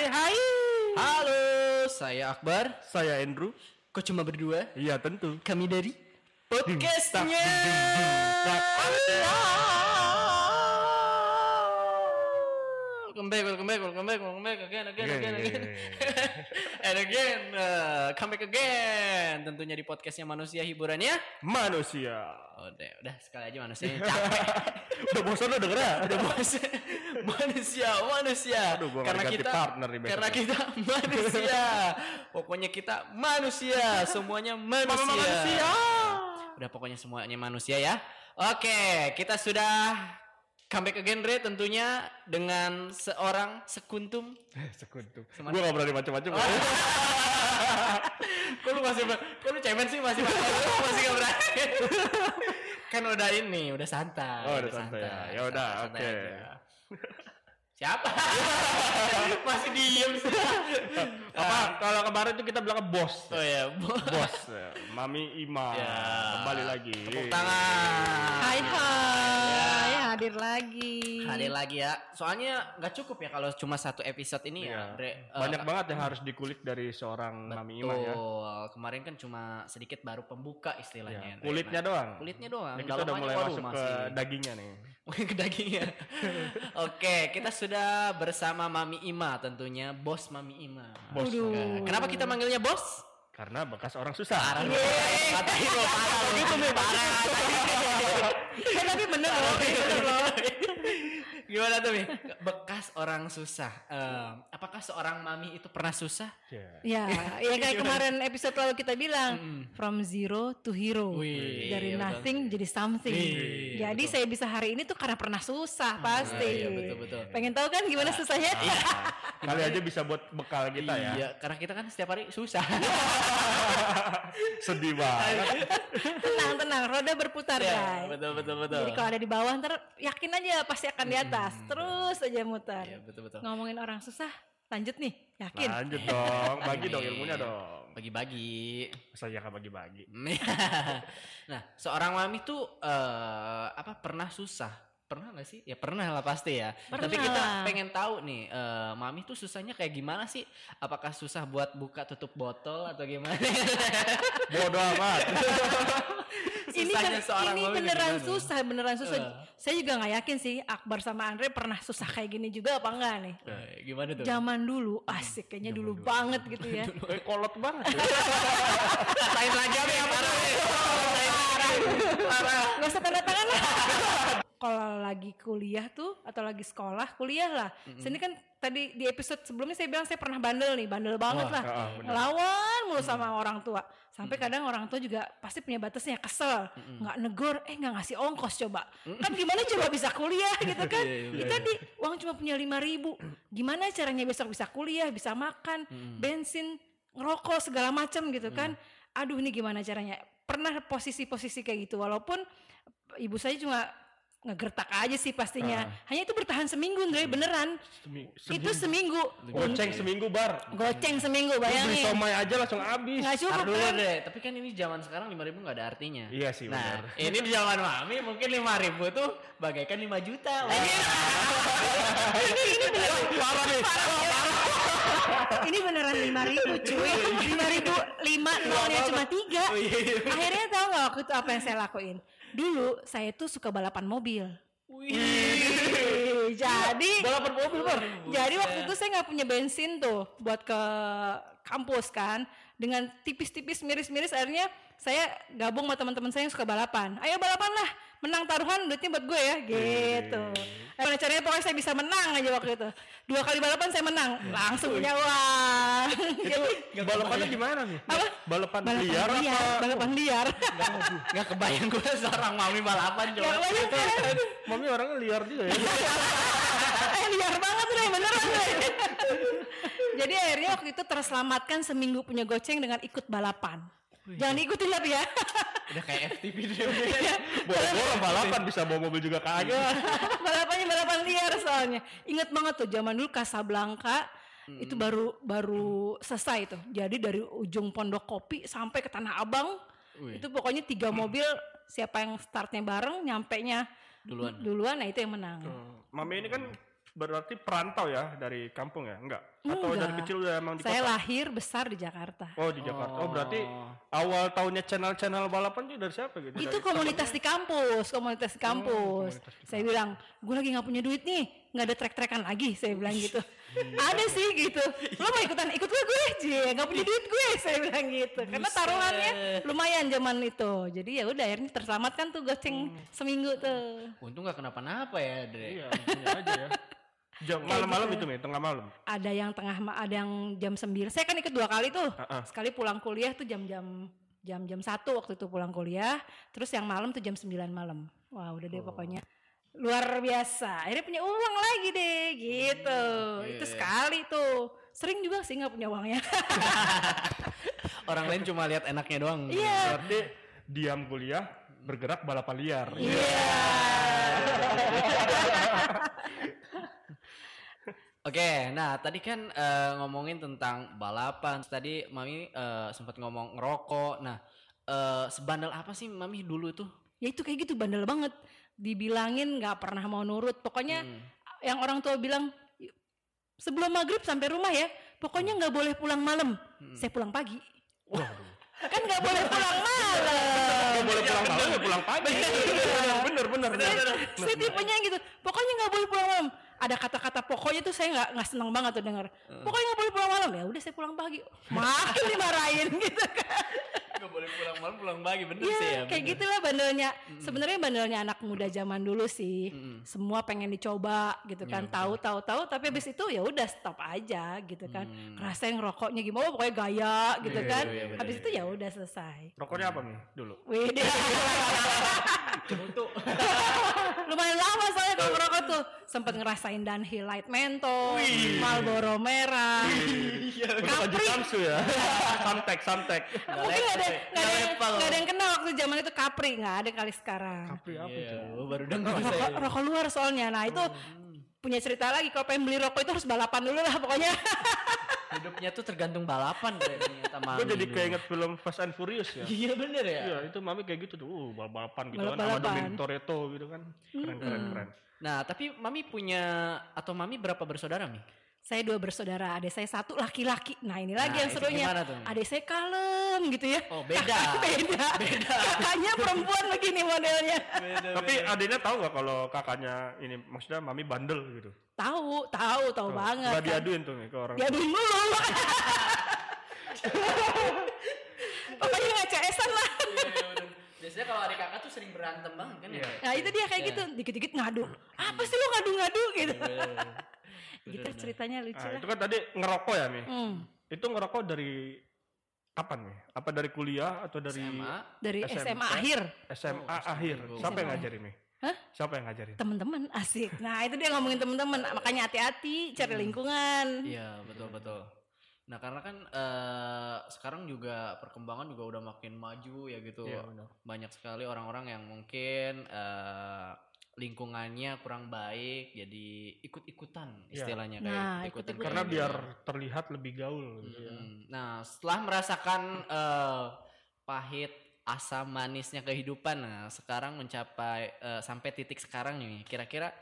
Hai hai. Halo, saya Akbar. Saya Andrew. Kok cuma berdua? Iya tentu. Kami dari podcastnya. Welcome back, welcome back, welcome back, welcome back again, again, again, again, and again, uh, come back again. Tentunya di podcastnya manusia hiburannya. Manusia. Oh, udah, udah sekali aja manusianya capek. Udah bosan lo denger ya? Udah bos. manusia, manusia. Aduh, gua karena kita partner nih karena kita manusia. Pokoknya kita manusia, semuanya manusia. manusia. Udah pokoknya semuanya manusia ya. Oke, kita sudah comeback again Re tentunya dengan seorang sekuntum. Sekutu. Seman- Gue gak berani macam-macam. kok lu masih kok lu cemen sih masih masih gak berani. kan udah ini, udah santai. Oh, udah santai ya. Ya udah, santai oke. aja. Siapa? masih diem sih. Apa? Kalau kemarin tuh kita bilang bos. Oh ya, Bos. ya. Mami Ima. Ya. Kembali lagi. Tepuk tangan. Hai hai, hadir lagi. Hadir lagi ya. Soalnya nggak cukup ya kalau cuma satu episode ini Iya. ya. Re. Eh, Banyak banget yang harus dikulik dari seorang Mami Ima ya. Betul. Kemarin kan cuma sedikit baru pembuka istilahnya. Ya, Re. Kulitnya Nah, doang. Kulitnya doang. Ini kita udah mulai waduh, masuk ke masih. dagingnya nih. Ke dagingnya. Oke, kita sudah bersama Mami Ima tentunya, bos Mami Ima. Bos. Waduh. Nah, Kenapa kita manggilnya bos? Karena bekas orang susah. Parah lu. Katain lo, parah lo. Gitu nih, parah. Eh, tapi bener loh, bener loh. Gimana tuh, Mi? Bekas orang susah. Eh, apakah seorang mami itu pernah susah? Ya. Ya, ya kayak kemarin episode lalu kita bilang from zero to hero. Wih, Dari betul. nothing jadi something. Wih, jadi saya bisa hari ini tuh karena pernah susah pasti. iya, betul, betul. Pengen tahu kan gimana susahnya? Kali aja bisa buat bekal kita ya. Iya, karena kita kan setiap hari susah. Sedih banget. tenang, tenang, roda berputar, Iya, guys. betul, betul, betul. Jadi kalau ada di bawah ntar yakin aja pasti akan di atas. Terus aja muter. Iya, betul, betul. Ngomongin orang susah, lanjut nih. Yakin? Lanjut dong, bagi dong ilmunya dong. Bagi-bagi. Masa ya kan bagi-bagi. nah, seorang mami tuh eh, apa pernah susah? Pernah gak sih? Ya pernah lah pasti ya. Pernah Tapi kita lah. pengen tahu nih, eh, mami tuh susahnya kayak gimana sih? Apakah susah buat buka tutup botol atau gimana? Bodoh amat. ini kan- ini beneran gimana? susah, beneran susah. Eh. Saya juga nggak yakin sih Akbar sama Andre pernah susah kayak gini juga apa enggak nih? Eh, gimana tuh? Zaman dulu, asik kayaknya dulu, banget gitu ya. Eh, kolot banget. Lain lagi apa ya parah? Parah. Gak usah tanda tangan lah. Kalau lagi kuliah tuh atau lagi sekolah, kuliah lah. Sini kan tadi di episode sebelumnya saya bilang saya pernah bandel nih, bandel banget Wah, lah. ah, bener. Lawan mulu sama orang tua. Sampai kadang orang tua juga pasti punya batasnya, kesel. nggak negor, eh nggak ngasih ongkos coba. Kan gimana coba bisa kuliah gitu kan. Iya, iya, Kita di uang cuma punya lima ribu. Gimana caranya besok bisa kuliah, bisa makan, bensin, ngerokok segala macam gitu kan. Aduh ini gimana caranya? Pernah posisi-posisi kayak gitu walaupun ibu saya cuma ngegertak aja sih pastinya. Hanya itu bertahan seminggu, Andre, beneran. Semi- Itu seminggu. Goceng seminggu bar. Goceng seminggu, Lu Beli bayangin. somai aja langsung habis. Nggak Tar cukup dulu kan? deh, tapi kan ini zaman sekarang 5000 nggak ada artinya. Iya sih, Nah, benar. ini di zaman mami mungkin 5000 tuh bagaikan 5 juta. Wah. Parah nih. Ini beneran lima ribu cuy. Lima ribu, lima nolnya cuma tiga. Oh, iya, iya. Akhirnya tahu nggak waktu itu apa yang saya lakuin? Dulu saya tuh suka balapan mobil. Wih, jadi Balapan mobil bar. Jadi waktu itu saya nggak punya bensin tuh buat ke kampus kan. Dengan tipis-tipis miris-miris akhirnya saya gabung sama teman-teman saya yang suka balapan. Ayo balapan lah, menang taruhan duitnya buat gue ya, gitu. Gimana caranya pokoknya saya bisa menang aja waktu itu. Dua kali balapan saya menang, langsung punya uang. Jadi, Balapannya gimana nih? Apa? Balapan, balapan liar liar, apa? balapan liar. Nggak kebayang gue seorang mami balapan coba. Gak kebayang kan? Mami orangnya liar juga ya. liar banget deh beneran deh. Jadi akhirnya waktu itu terselamatkan seminggu punya goceng dengan ikut balapan. Jangan ikutin tapi ya. Udah kayak FTV deh. Bola balapan bisa bawa mobil juga kagak. Balapannya balapan liar soalnya. Ingat banget tuh zaman dulu Casablanca itu baru baru selesai tuh. Jadi dari ujung Pondok Kopi sampai ke Tanah Abang Wih. itu pokoknya tiga mobil siapa yang startnya bareng nyampe nya Duluan. duluan nah itu yang menang. Mami ini kan berarti perantau ya dari kampung ya? Enggak. Atau Enggak. dari kecil udah emang di Saya kota? lahir besar di Jakarta. Oh di Jakarta. Oh berarti awal tahunnya channel-channel balapan itu dari siapa gitu? itu Dari- komunitas di kampus, komunitas di kampus. komunitas di saya bilang, gue lagi nggak punya duit nih, nggak ada trek-trekan lagi. Saya bilang gitu. Ada sih gitu. Lo mau ikutan? Ikut gue gue aja, nggak punya duit gue. Saya bilang gitu. Karena taruhannya lumayan zaman itu. Jadi ya udah akhirnya terselamatkan tuh goceng seminggu tuh. Untung gak kenapa-napa ya, Dre. Iya, aja ya. Jam malam-malam itu nih, tengah malam. Ada yang tengah, ada yang jam 9. Saya kan ikut dua kali tuh. Ah. Sekali pulang kuliah tuh jam-jam jam-jam satu waktu itu pulang kuliah. Terus yang malam tuh jam 9 malam. Wah udah Oh. deh pokoknya luar biasa. Akhirnya punya uang lagi deh gitu. Itu Iya. sekali tuh. Sering juga sih nggak punya uangnya. Orang lain cuma lihat enaknya doang. Iya. Berarti diam kuliah, bergerak balapan liar. Iya. Oke, nah tadi kan eh, ngomongin tentang balapan. Tadi Mami eh, sempat ngomong ngerokok. Nah, eh, sebandel apa sih Mami dulu tuh? Ya itu kayak gitu bandel banget. Dibilangin nggak pernah mau nurut. Pokoknya Hmm. yang orang tua bilang sebelum maghrib sampai rumah ya. Pokoknya nggak boleh pulang malam. Hmm. Saya pulang pagi. Waduh. Kan nggak boleh pulang malam. Nggak boleh pulang malam, ya pulang pagi. Bener, bener. bener. saya tipenya gitu pokoknya nggak boleh pulang malam ada kata-kata pokoknya tuh saya nggak nggak senang banget tuh denger pokoknya nggak boleh pulang malam ya udah saya pulang pagi makin dimarahin gitu kan Gak boleh pulang malam, pulang pagi bener Iya, sih ya. kayak bener. gitulah bandelnya. Sebenarnya bandelnya anak muda zaman dulu sih. Mm-mm. Semua pengen dicoba gitu kan. Iya, tahu tahu tahu tapi habis itu ya udah stop aja gitu kan. Hmm. Ngerasain rokoknya gimana pokoknya gaya gitu Iya, kan. iya, bener, habis itu ya udah selesai. Rokoknya apa nih dulu? Wih, dia- lumayan lama soalnya tuh sempet ngerasain Dunhill Light Menthol, Marlboro merah, Haji Capri. Samsu ya. Samtek, samtek. Mungkin nggak ada nggak ada nggak ada yang kenal waktu zaman itu Capri nggak ada kali sekarang. Capri apa Iya, tuh? oh, baru denger rokok, saya. rokok luar soalnya. Nah itu punya cerita lagi kalau pengen beli rokok itu harus balapan dulu lah pokoknya. Hidupnya tuh tergantung balapan ternyata Mami. Gue jadi keinget film Fast and Furious ya. Iya bener ya. Iya, itu mami kayak gitu tuh. Uh, balap-balapan gitu kan. Sama Balap-balapan. Dominic Toretto gitu kan. Keren, keren, keren. Nah, tapi Mami punya atau Mami berapa bersaudara, Mi? Saya dua bersaudara, adik saya satu laki-laki. Nah ini lagi Nah, yang serunya. Adik saya kalem gitu ya. Oh, beda. beda. Beda. Kakaknya perempuan begini modelnya. Tapi adiknya tahu nggak kalau kakaknya ini maksudnya mami bandel gitu? Tahu, tahu, tahu banget. Gak kan. diaduin tuh nih ke orang. Diaduin mulu. Pokoknya nggak CS-an lah. Biasanya kalau adik kakak tuh sering berantem banget kan ya? Nah itu dia kayak Iya. gitu, dikit-dikit ngadu. Apa sih lu ngadu-ngadu gitu. Gitu ceritanya lucu Nah, lah. itu kan tadi ngerokok ya mi. Hmm. Itu ngerokok dari kapan nih? Apa dari kuliah atau dari SMA. Dari SMP? SMA akhir. SMA Oh, akhir? SMA. Siapa yang ngajarin mi? Hah? Siapa yang ngajarin? teman-teman asik nah itu dia ngomongin teman-teman makanya hati-hati cari Hmm. lingkungan Iya, betul betul. Nah, karena kan eh, sekarang juga perkembangan juga udah makin maju ya gitu. Iya, benar. Banyak sekali orang-orang yang mungkin eh, lingkungannya kurang baik jadi ikut-ikutan Iya. istilahnya Nah, kayak ikutan ikut-ikutan. Karena tren biar gitu. terlihat lebih gaul. gitu ya. Nah, setelah merasakan eh, pahit asam manisnya kehidupan, nah sekarang mencapai eh, sampai titik sekarang nih, kira-kira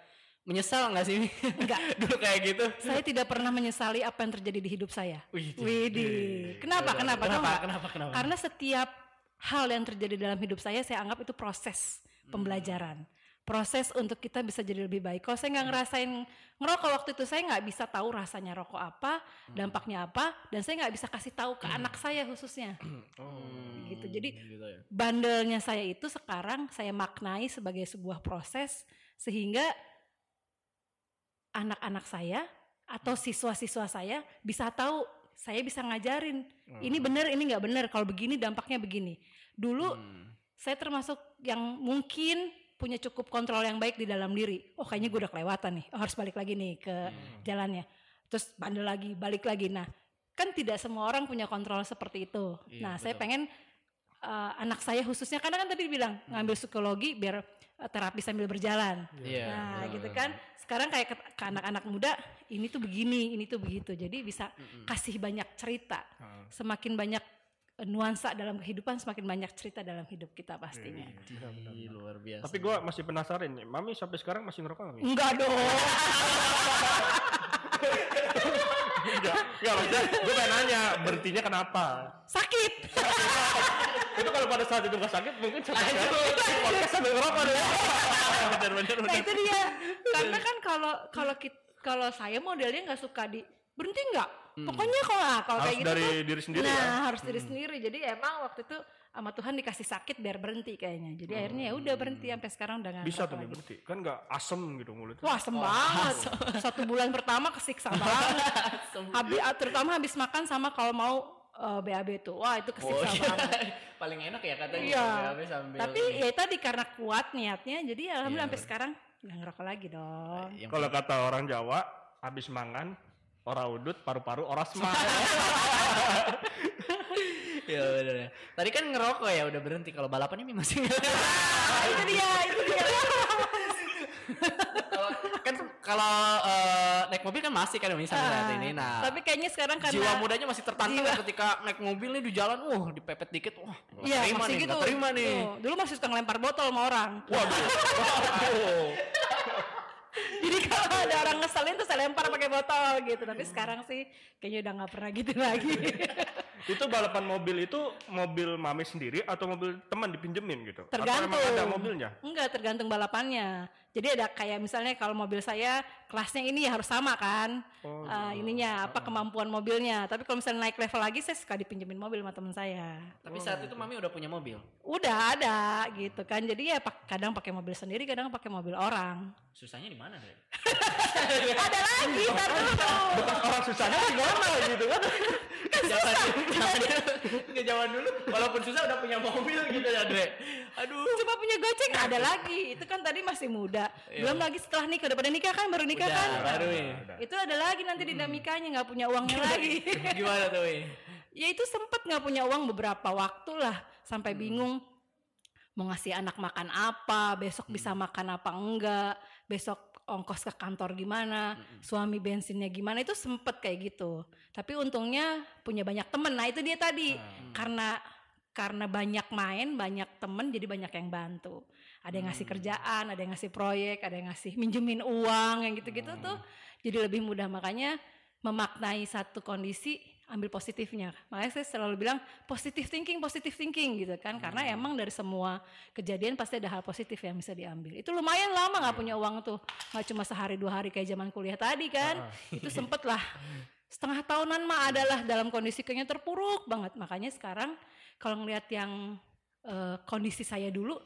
menyesal nggak sih? Enggak. Dulu kayak gitu. saya tidak pernah menyesali apa yang terjadi di hidup saya Wih, Widih. kenapa kenapa Kenapa? nggak? Kenapa? Kenapa? karena setiap hal yang terjadi dalam hidup saya saya anggap itu proses Hmm. Proses untuk kita bisa jadi lebih baik kalau saya nggak ngerasain ngerokok waktu itu saya nggak bisa tahu rasanya rokok apa Hmm. dampaknya apa dan saya nggak bisa kasih tahu ke anak saya khususnya Hmm, gitu. Jadi, gitu ya. bandelnya saya itu sekarang saya maknai sebagai sebuah proses sehingga anak-anak saya atau siswa-siswa saya bisa tahu saya bisa ngajarin ini benar ini nggak benar kalau begini dampaknya begini dulu Hmm. saya termasuk yang mungkin punya cukup kontrol yang baik di dalam diri. Oh kayaknya gue udah kelewatan nih. Oh, harus balik lagi nih ke jalannya. Terus bandel lagi balik lagi. Nah kan tidak semua orang punya kontrol seperti itu. Iya, nah saya betul. pengen uh, anak saya khususnya karena kan tadi bilang ngambil psikologi biar uh, terapi sambil berjalan. Iya. nah betul, gitu kan. sekarang kayak ke, ke anak-anak muda ini tuh begini ini tuh begitu. Jadi bisa kasih banyak cerita. Ah. semakin banyak nuansa dalam kehidupan semakin banyak cerita dalam hidup kita pastinya. Ih, luar biasa. Tapi gua masih penasaran nih, Mami sampai sekarang masih ngerokok nggak? Enggak dong. Enggak, enggak maksudnya gue pengen nanya berhentinya kenapa? Sakit. itu kalau pada saat itu nggak sakit mungkin sampai sekarang podcast sambil ngerokok deh. bener bener Nah itu dia. Karena kan kalau kalau kit- kalau saya modelnya nggak suka di berhenti nggak. Pokoknya kalau ah, kalau Harus kayak gitu dari tuh, diri sendiri nah, ya? harus diri sendiri. Jadi emang waktu itu sama Tuhan dikasih sakit biar berhenti kayaknya. Jadi akhirnya ya udah berhenti sampai sekarang udah nggak Bisa tuh berhenti. Kan nggak asem gitu mulutnya. Wah, asem banget. Satu bulan pertama kesiksa banget. habis, terutama habis makan sama kalau mau eh, BAB tuh. Wah, itu Oh, kesiksa iya. banget. Paling enak ya katanya. Iya. BAB sambil Tapi ini. ya tadi karena kuat niatnya, jadi alhamdulillah Iya. sampai sekarang nggak ngerokok lagi dong. Yang Kalau kata orang Jawa, habis mangan ora udut, paru-paru ora. Iya bener ya. Tadi kan ngerokok ya udah berhenti. Kalau balapan ini masih Ah, itu dia, itu dia. Kalau kan kalau eh, naik mobil kan masih kan misalnya saat ini. Nah, Tapi kayaknya sekarang karena jiwa mudanya masih tertantang Jiwa. ya ketika naik mobil nih di jalan, wah dipepet dikit, wah Iya, terima masih nih, gitu. terima nih. Tuh, dulu masih suka ngelempar botol sama orang. Waduh. Jadi kalau ada orang ngeselin tuh saya lempar pakai botol gitu. Tapi sekarang sih kayaknya udah nggak pernah gitu lagi. itu balapan mobil itu mobil Mami sendiri atau mobil teman dipinjemin gitu? Tergantung. Atau ada mobilnya? Enggak, tergantung balapannya. Jadi ada kayak misalnya kalau mobil saya kelasnya ini ya harus sama kan. Oh, Eh, ininya apa kemampuan mobilnya. Tapi kalau misalnya naik level lagi saya suka dipinjemin mobil sama teman saya. Tapi saat itu mami udah punya mobil. Udah ada gitu kan. Jadi ya pak- kadang pakai mobil sendiri, kadang pakai mobil orang. Susahnya di mana deh? ada lagi. Orang susahnya gimana gitu kan? Zaman nggak zaman dulu. Walaupun susah udah punya mobil gitu ya Dre. Aduh. Coba punya goceng ada lagi. Itu kan tadi masih muda. Belum lagi setelah nikah, udah pada nikah kan, baru nikah. Udah, kan. baru ya. Itu ada lagi nanti dinamikanya nggak punya uangnya lagi. Gimana tuh? Ya itu sempet nggak punya uang beberapa waktu lah sampai bingung mau ngasih anak makan apa besok bisa makan apa enggak besok ongkos ke kantor gimana suami bensinnya gimana itu sempet kayak gitu. Tapi untungnya punya banyak temen. Nah itu dia tadi. Karena karena banyak main banyak temen jadi banyak yang bantu ada yang ngasih kerjaan ada yang ngasih proyek ada yang ngasih minjemin uang yang gitu-gitu tuh jadi lebih mudah. Makanya memaknai satu kondisi ambil positifnya. Makanya saya selalu bilang positive thinking positive thinking gitu kan. Karena emang dari semua kejadian pasti ada hal positif yang bisa diambil. Itu lumayan lama nggak punya uang tuh. Nggak cuma sehari dua hari kayak zaman kuliah tadi kan. Itu sempet lah setengah tahunan mah adalah dalam kondisi kayaknya terpuruk banget. Makanya sekarang kalau ngelihat yang eh, kondisi saya dulu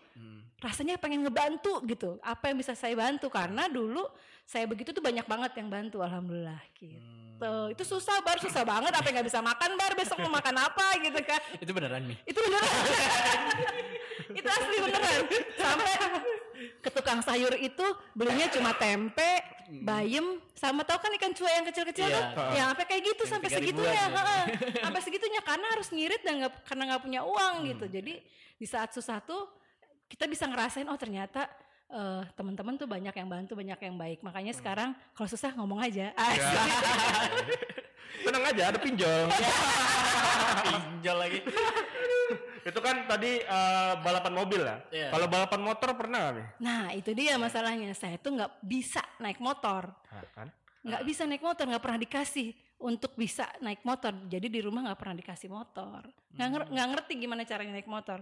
rasanya pengen ngebantu gitu. Apa yang bisa saya bantu? Karena dulu saya begitu tuh banyak banget yang bantu alhamdulillah gitu. Itu susah bar. Susah banget. Apa nggak bisa makan bar? Besok mau makan apa gitu kan? Itu beneran Mi? itu beneran. Itu asli beneran. Sampai ke tukang sayur itu belinya cuma tempe bayam sama tau kan ikan cuek yang kecil-kecil Iya. tuh ya sampai kayak gitu Yang sampai segitunya ya. heeh. sampai segitunya karena harus ngirit dan nggak karena nggak punya uang gitu jadi di saat susah tuh kita bisa ngerasain oh ternyata eh, teman-teman tuh banyak yang bantu banyak yang baik makanya sekarang kalau susah ngomong aja Asik. Tenang aja, ada pinjol. Pinjol lagi. Itu kan tadi eh, balapan mobil lah. Iya. Kalau balapan motor pernah nggak, Mi? nah itu dia masalahnya saya tuh nggak bisa naik motor Nah, kan? nggak bisa naik motor nggak pernah dikasih untuk bisa naik motor jadi di rumah nggak pernah dikasih motor nggak nger- nggak ngerti gimana caranya naik motor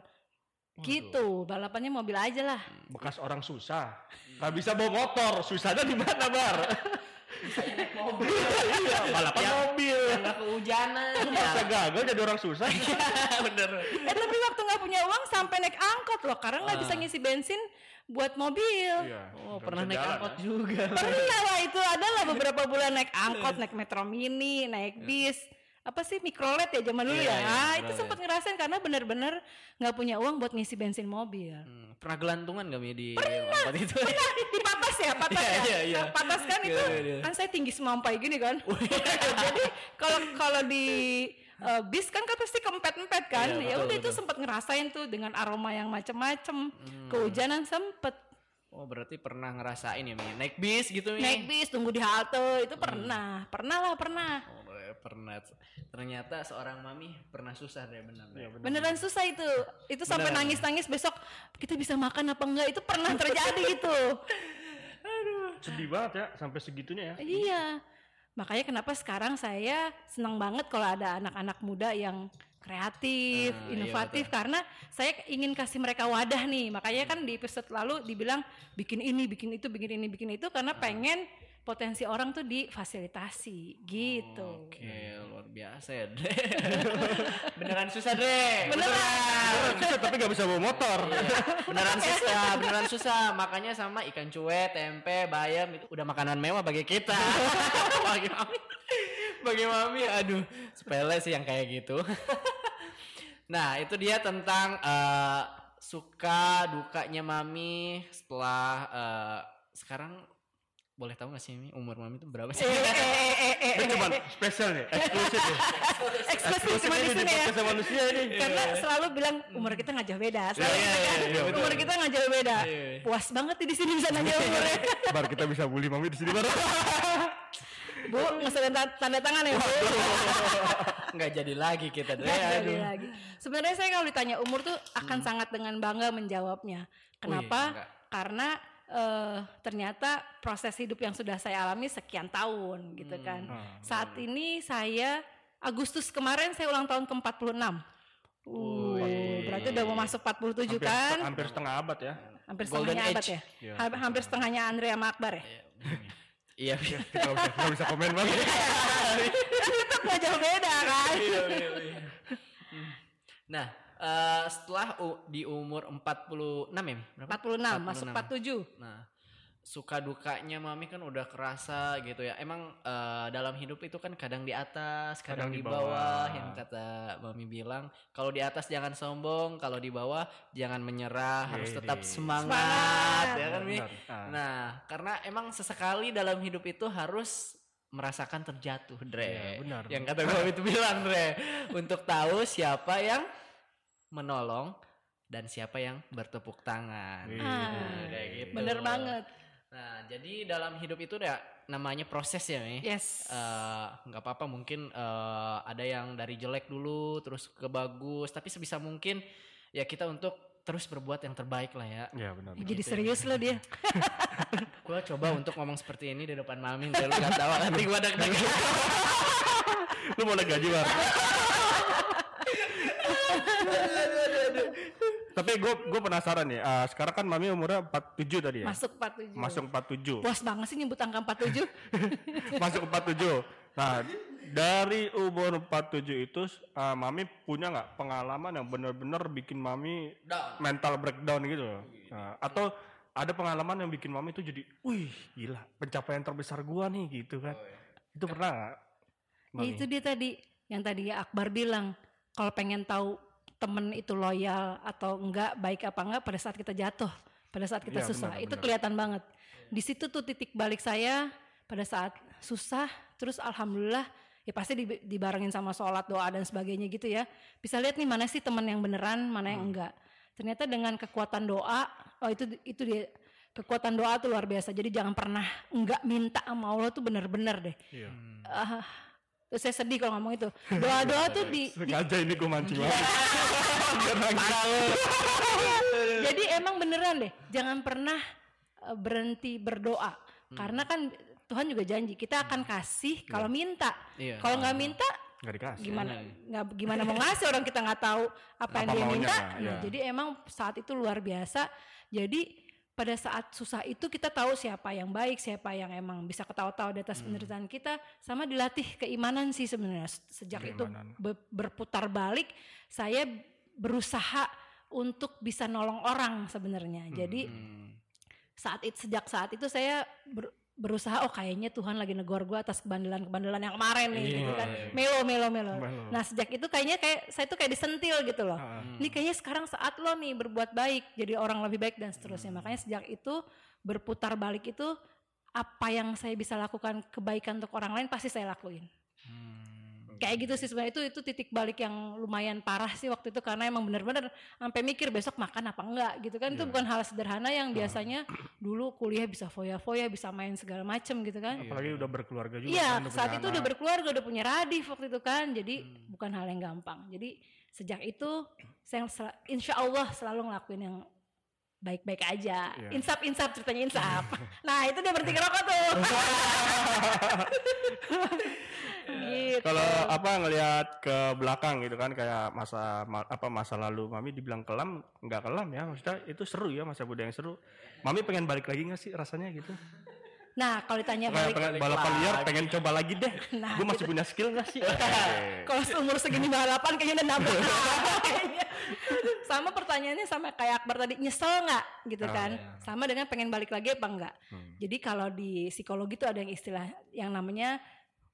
gitu balapannya mobil aja lah Bekas orang susah. Nggak bisa bawa motor. Susahnya di mana, Bar? Mobil. iya, balapan Yang- mobil. Enggak kehujanan. Lu masa gagal jadi orang susah? Bener. eh tapi waktu nggak punya uang sampai naik angkot loh karena nggak bisa ngisi bensin buat mobil Iya. Oh, nggak pernah bisa naik jalan, angkot ya. juga. pernah lah itu adalah beberapa bulan naik angkot naik metro mini naik bis apa sih mikrolet ya zaman dulu Iya, ya iya, ah, itu sempat ngerasain karena bener-bener nggak punya uang buat ngisi bensin mobil Hmm, pernah gelantungan gak Mi di angkot itu? Pernah di patas ya, patas Iya, ya. iya, iya. Nah, patas kan itu Iya, iya. kan saya tinggi semampai gini kan. Jadi kalau kalau di eh, bis kan kan pasti kempet-empet kan. Iya, ya udah itu sempat ngerasain tuh dengan aroma yang macem-macem. Kehujanan sempet. Oh berarti pernah ngerasain ya Mi? Naik bis gitu Mi? Naik bis tunggu di halte itu pernah. Pernah lah, pernah. Oh, pernah. Ternyata seorang mami pernah susah deh benar. Iya, benar. Beneran susah itu. Itu sampai Beneran. nangis-nangis besok kita bisa makan apa enggak itu pernah terjadi gitu. Sedih banget ya sampai segitunya ya. Iya. Makanya kenapa sekarang saya senang banget kalau ada anak-anak muda yang kreatif, Ah, iya inovatif betul. karena saya ingin kasih mereka wadah nih. Makanya kan di episode lalu dibilang bikin ini, bikin itu, bikin ini, bikin itu karena Ah. pengen potensi orang tuh difasilitasi gitu. Oke, luar biasa ya, Dre. beneran susah, Dre. Beneran. Susah tapi gak bisa bawa motor. Beneran susah, beneran susah. Makanya sama ikan cuek, tempe, bayam itu udah makanan mewah bagi kita. bagi mami. Bagi mami, aduh, sepele sih yang kayak gitu. nah, itu dia tentang eh, suka dukanya mami setelah eh, sekarang boleh tahu gak sih Mi, umur mami itu berapa sih? Eh, eh, eh, eh, eh, Ini cuma spesial nih, eksklusif nih. eksklusif cuma di ini sini ya. manusia ini. Karena selalu bilang umur kita nggak jauh beda. Selalu Iya, gitu iya, kan, iya, betul. umur kita nggak jauh beda. Iya. Puas banget di sini bisa nanya umurnya. Bar kita bisa bully mami di sini bar. Bu, usah tanda, tangan ya, Bu. Nggak jadi lagi kita. Nggak jadi lagi. Sebenarnya saya kalau ditanya umur tuh akan sangat dengan bangga menjawabnya. Kenapa? enggak. Karena eh, ternyata proses hidup yang sudah saya alami sekian tahun gitu kan. Ah, Saat ini saya Agustus kemarin saya ulang tahun ke-46. Uh, Wih. berarti udah mau masuk 47 hampir, kan? hampir setengah abad ya. Hampir Golden setengahnya abad age. ya. Iya. Ha- Hampir setengahnya Andre sama Akbar ya. Iya, Kita gak bisa, nggak bisa komen banget. Tetap gak jauh beda kan? Nah, eh, setelah u- di umur 46 ya? Berapa? 46, masuk 47. Nah, suka dukanya mami kan udah kerasa gitu ya. Emang eh, dalam hidup itu kan kadang di atas, kadang, Kadang di di bawah. bawah. Yang kata mami bilang, kalau di atas jangan sombong, kalau di bawah jangan menyerah, harus tetap Widih. semangat, Semangat. ya kan Mi? Ah. Nah, karena emang sesekali dalam hidup itu harus merasakan terjatuh, Dre. Iya, benar. Yang kata gue itu bilang, Dre, untuk tahu siapa yang menolong dan siapa yang bertepuk tangan. Iya. Ah, kayak gitu. Bener banget. Nah, jadi dalam hidup itu ya namanya proses ya, Mi. Yes. Eh, nggak apa-apa mungkin eh, ada yang dari jelek dulu terus ke bagus, tapi sebisa mungkin ya kita untuk terus berbuat yang terbaik lah ya. Iya benar. Ih, Jadi serius loh dia. Gue coba untuk ngomong seperti ini di depan mami, lu gak tahu nanti gue ada Lu mau gaji bar. Tapi gue gue penasaran nih. ah, sekarang kan mami umurnya 47 tadi ya. Masuk 47. Masuk 47. Puas banget sih nyebut angka 47. Masuk 47. Nah, dari umur 47 itu ah, mami punya nggak pengalaman yang benar-benar bikin mami Down. mental breakdown gitu loh. Nah, atau ada pengalaman yang bikin mami itu jadi, wih gila pencapaian terbesar gua nih gitu kan. Itu pernah? Ya Mami? itu dia tadi yang tadi Akbar bilang kalau pengen tahu temen itu loyal atau enggak baik apa enggak pada saat kita jatuh pada saat kita Iya, susah benar, itu benar. kelihatan banget di situ tuh titik balik saya pada saat susah terus alhamdulillah ya pasti di- dibarengin sama sholat doa dan sebagainya gitu ya bisa lihat nih mana sih teman yang beneran mana Hmm. yang enggak ternyata dengan kekuatan doa oh itu itu dia kekuatan doa tuh luar biasa jadi jangan pernah enggak minta sama Allah tuh bener-bener deh Iya. Ah, terus saya sedih kalau ngomong itu. Doa-doa tuh di, di- Sengaja ini gue mancing banget. Jadi emang beneran deh, jangan pernah eh, berhenti berdoa. Karena kan Tuhan juga janji kita akan kasih kalau minta. Iya. Kalau nggak minta Nggak dikasih. gimana nggak gimana mau ngasih orang kita nggak tahu apa, yang Apa dia maunya, minta. ya. Nah, jadi emang saat itu luar biasa. Jadi pada saat susah itu kita tahu siapa yang baik, siapa yang emang bisa ketawa-tawa di Hmm. atas penderitaan kita, sama dilatih keimanan sih sebenarnya. Sejak itu Keimanan. be- berputar balik, saya berusaha untuk bisa nolong orang sebenarnya. Jadi Hmm. saat itu sejak saat itu saya ber- berusaha oh kayaknya Tuhan lagi negor gue atas kebandelan-kebandelan yang kemarin nih gitu kan. Iya. Melo melo melo. Melo. Nah, sejak itu kayaknya kayak saya tuh kayak disentil gitu loh. Ini kayaknya sekarang saat lo nih berbuat baik, jadi orang lebih baik dan seterusnya. Makanya sejak itu berputar balik itu apa yang saya bisa lakukan kebaikan untuk orang lain pasti saya lakuin. Hmm. kayak gitu sih sebenarnya itu itu titik balik yang lumayan parah sih waktu itu karena emang bener-bener sampai mikir besok makan apa enggak gitu kan itu bukan hal sederhana yang biasanya dulu kuliah bisa foya-foya bisa main segala macem gitu kan Apalagi udah berkeluarga juga. Iya, kan, udah saat itu udah anak. berkeluarga, udah punya radif waktu itu kan, jadi bukan hal yang gampang. Jadi sejak itu saya insya Allah selalu ngelakuin yang baik-baik aja. Iya. Insap-insap ceritanya insap. nah itu dia berhenti ngerokok tuh. gitu. Kalau apa ngelihat ke belakang gitu kan kayak masa ma- apa masa lalu Mami dibilang kelam nggak kelam ya maksudnya itu seru ya masa muda yang seru. Mami pengen balik lagi nggak sih rasanya gitu? Nah kalau ditanya balik, pengen balapan liar pengen coba lagi deh. Nah, Gue masih punya skill nggak sih? kalau seumur segini balapan kayaknya udah nambah. Sama pertanyaannya sama kayak Akbar tadi nyesel nggak gitu Oh, kan? iya. Sama dengan pengen balik lagi apa enggak? Hmm. Jadi kalau di psikologi itu ada yang istilah yang namanya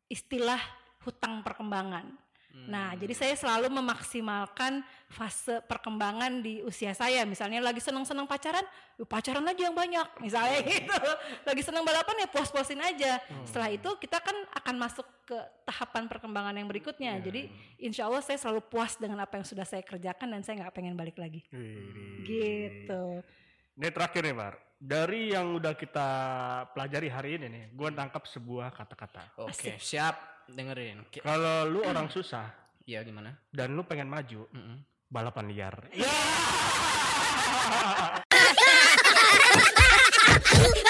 istilah hutang perkembangan. Nah, jadi saya selalu memaksimalkan fase perkembangan di usia saya. Misalnya lagi seneng-seneng pacaran, ya pacaran aja yang banyak. Misalnya gitu. Lagi seneng balapan ya puas-puasin aja. Setelah itu kita kan akan masuk ke tahapan perkembangan yang berikutnya. Jadi insya Allah saya selalu puas dengan apa yang sudah saya kerjakan dan saya nggak pengen balik lagi. Wih. Gitu. Ini terakhir nih Bar. Dari yang udah kita pelajari hari ini nih, gue tangkap sebuah kata-kata. Oke, siap dengerin. Kalau lu orang susah, ya gimana? Dan lu pengen maju, mm -mm. balapan liar. Yeah!